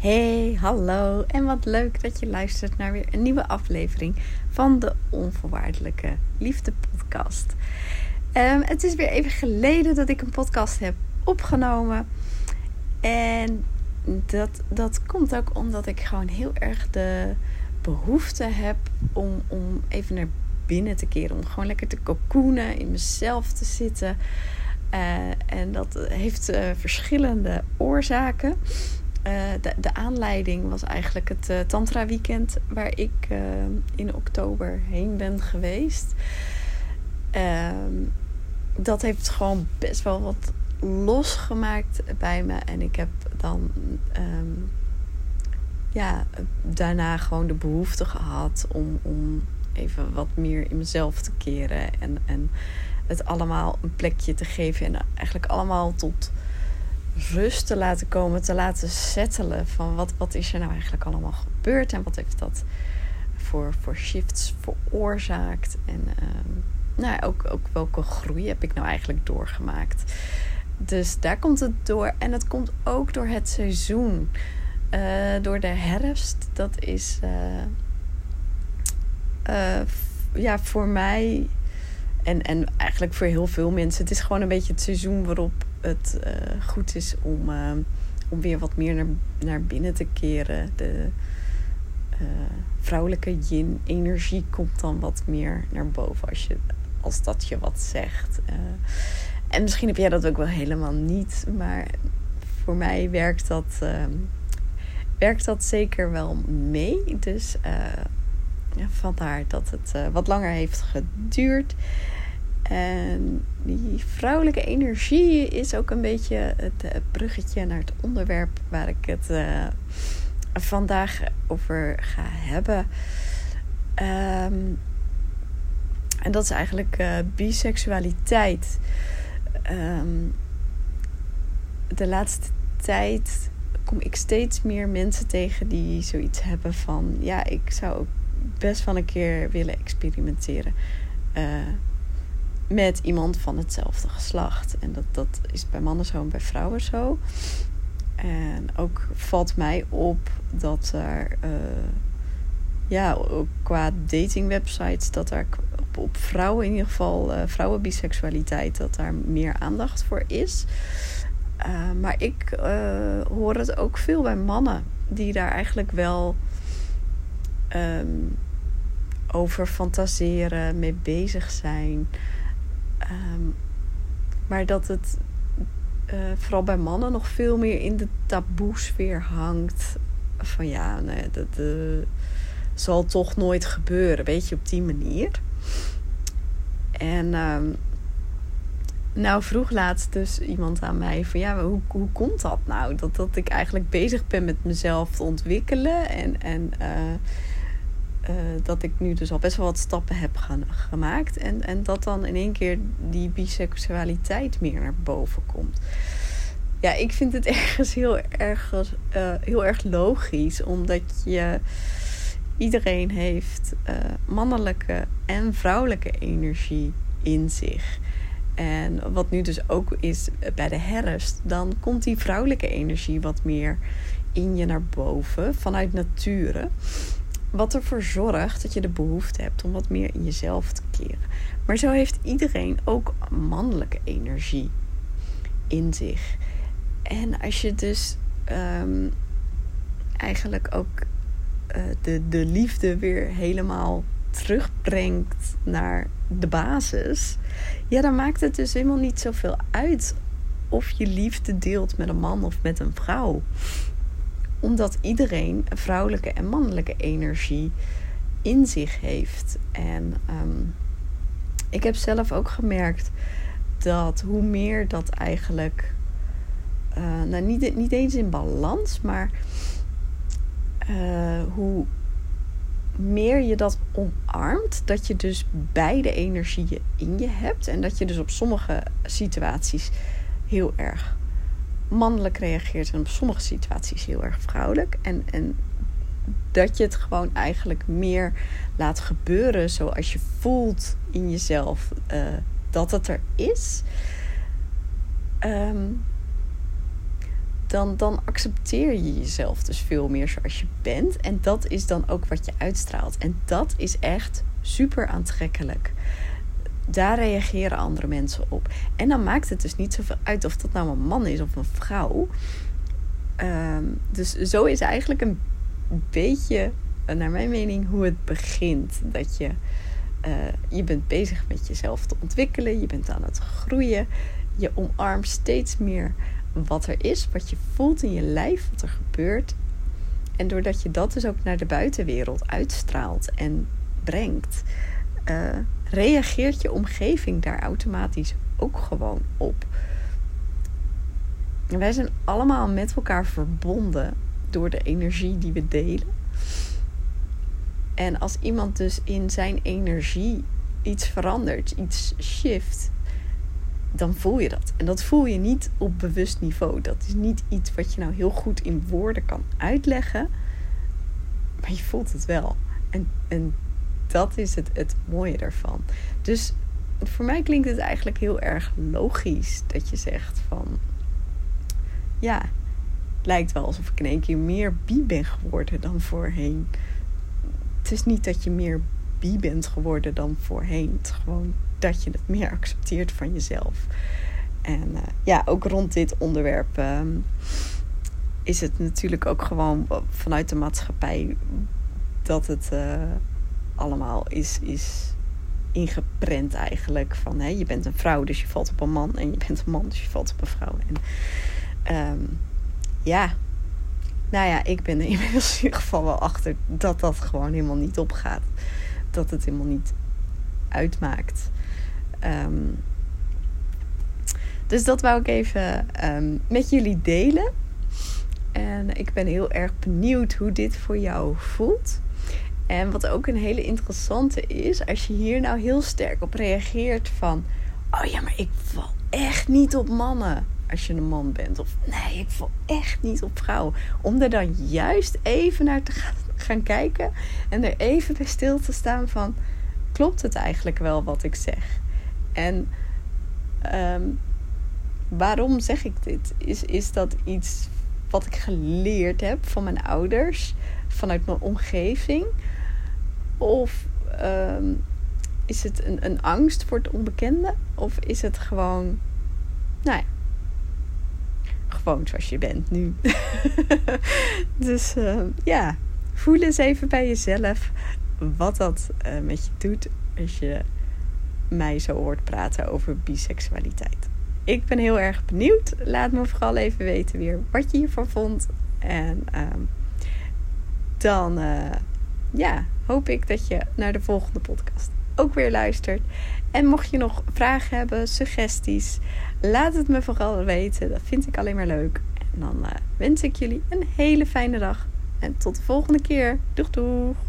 Hey, hallo en wat leuk dat je luistert naar weer een nieuwe aflevering van de Onvoorwaardelijke Liefde Podcast. Um, het is weer even geleden dat ik een podcast heb opgenomen. En dat, dat komt ook omdat ik gewoon heel erg de behoefte heb om, om even naar binnen te keren. Om gewoon lekker te cocoonen, in mezelf te zitten. Uh, en dat heeft uh, verschillende oorzaken. Uh, de, de, aanleiding was eigenlijk het uh, Tantra Weekend waar ik uh, in oktober heen ben geweest. Ehm, dat heeft gewoon best wel wat losgemaakt bij me. En ik heb dan um, ja, daarna gewoon de behoefte gehad om, om even wat meer in mezelf te keren. En, en het allemaal een plekje te geven. En eigenlijk allemaal tot rust te laten komen, te laten settelen van wat, wat is er nou eigenlijk allemaal gebeurd en wat heeft dat voor, voor shifts veroorzaakt en um, nou, ook, ook welke groei heb ik nou eigenlijk doorgemaakt. Dus daar komt het door en het komt ook door het seizoen, uh, door de herfst. Dat is uh, uh, ja, voor mij en, en eigenlijk voor heel veel mensen. Het is gewoon een beetje het seizoen waarop het uh, goed is om, uh, om weer wat meer naar, naar binnen te keren. De uh, vrouwelijke yin-energie komt dan wat meer naar boven als, je, als dat je wat zegt. en misschien heb jij dat ook wel helemaal niet, maar voor mij werkt dat, werkt dat zeker wel mee. Dus ja, vandaar dat het wat langer heeft geduurd. En die vrouwelijke energie is ook een beetje het bruggetje naar het onderwerp waar ik het uh, vandaag over ga hebben. Um, en dat is eigenlijk uh, biseksualiteit. Um, de laatste tijd kom ik steeds meer mensen tegen die zoiets hebben van: ja, ik zou ook best wel een keer willen experimenteren. Uh, met iemand van hetzelfde geslacht. En dat, dat is bij mannen zo en bij vrouwen zo. En ook valt mij op dat er, uh, ja, qua datingwebsites, dat er op, vrouwen in ieder geval, uh, vrouwenbiseksualiteit, dat daar meer aandacht voor is. Uh, maar ik hoor het ook veel bij mannen die daar eigenlijk wel um, over fantaseren, mee bezig zijn. Um, maar dat het uh, vooral bij mannen nog veel meer in de taboesfeer hangt. Van ja, nee, dat uh, zal toch nooit gebeuren. Weet je, op die manier. En um, nou vroeg laatst dus iemand aan mij van ja, hoe, hoe komt dat nou? Dat, dat ik eigenlijk bezig ben met mezelf te ontwikkelen. En, en uh, uh, dat ik nu dus al best wel wat stappen heb gaan, gemaakt. En, en dat dan in één keer die biseksualiteit meer naar boven komt. Ja, ik vind het ergens heel erg, uh, heel erg logisch. Omdat je iedereen heeft uh, mannelijke en vrouwelijke energie in zich. En wat nu dus ook is bij de herfst, dan komt die vrouwelijke energie wat meer in je naar boven vanuit nature. Wat ervoor zorgt dat je de behoefte hebt om wat meer in jezelf te keren. Maar zo heeft iedereen ook mannelijke energie in zich. En als je dus um, eigenlijk ook uh, de, de liefde weer helemaal terugbrengt naar de basis, ja, dan maakt het dus helemaal niet zoveel uit of je liefde deelt met een man of met een vrouw omdat iedereen vrouwelijke en mannelijke energie in zich heeft. En um, ik heb zelf ook gemerkt dat hoe meer dat eigenlijk. Uh, nou, niet, niet eens in balans, maar uh, hoe meer je dat omarmt, dat je dus beide energieën in je hebt. En dat je dus op sommige situaties heel erg mannelijk reageert en op sommige situaties heel erg vrouwelijk. En, en dat je het gewoon eigenlijk meer laat gebeuren zoals je voelt in jezelf uh, dat het er is. Um, dan, dan accepteer je jezelf dus veel meer zoals je bent. En dat is dan ook wat je uitstraalt. En dat is echt super aantrekkelijk. Daar reageren andere mensen op. En dan maakt het dus niet zoveel uit of dat nou een man is of een vrouw. Ehm, dus zo is eigenlijk een beetje, naar mijn mening, hoe het begint. Dat je, uh, je bent bezig met jezelf te ontwikkelen. Je bent aan het groeien. Je omarmt steeds meer wat er is, wat je voelt in je lijf, wat er gebeurt. En doordat je dat dus ook naar de buitenwereld uitstraalt en brengt, uh, reageert je omgeving daar automatisch ook gewoon op. wij zijn allemaal met elkaar verbonden door de energie die we delen. En als iemand dus in zijn energie iets verandert, iets shift, dan voel je dat. En dat voel je niet op bewust niveau. Dat is niet iets wat je nou heel goed in woorden kan uitleggen. Maar je voelt het wel. En, en dat is het, het mooie daarvan. Dus voor mij klinkt het eigenlijk heel erg logisch dat je zegt van... Ja, het lijkt wel alsof ik in één keer meer bi ben geworden dan voorheen. Het is niet dat je meer bi bent geworden dan voorheen. Het is gewoon dat je het meer accepteert van jezelf. En uh, ja, ook rond dit onderwerp uh, is het natuurlijk ook gewoon vanuit de maatschappij dat het uh, allemaal is, is ingeprent eigenlijk. Van hè, je bent een vrouw, dus je valt op een man. En je bent een man, dus je valt op een vrouw. En um, ja, nou ja, ik ben er inmiddels in ieder geval wel achter dat dat gewoon helemaal niet opgaat. Dat het helemaal niet uitmaakt. Um, dus dat wou ik even um, met jullie delen. En ik ben heel erg benieuwd hoe dit voor jou voelt. En wat ook een hele interessante is, als je hier nou heel sterk op reageert van... Oh ja, maar ik val echt niet op mannen als je een man bent. Of nee, ik val echt niet op vrouwen. Om er dan juist even naar te gaan, kijken en er even bij stil te staan van... Klopt het eigenlijk wel wat ik zeg? En um, waarom zeg ik dit? Is, is dat iets wat ik geleerd heb van mijn ouders, vanuit mijn omgeving? Of um, is het een, een angst voor het onbekende? Of is het gewoon, nou ja, gewoon zoals je bent nu? dus uh, ja, voel eens even bij jezelf wat dat uh, met je doet als je mij zo hoort praten over biseksualiteit. Ik ben heel erg benieuwd. Laat me vooral even weten weer wat je hiervan vond. En um, dan uh, ja, hoop ik dat je naar de volgende podcast ook weer luistert. En mocht je nog vragen hebben, suggesties, laat het me vooral weten. Dat vind ik alleen maar leuk. En dan uh, wens ik jullie een hele fijne dag. En tot de volgende keer. Doeg doeg!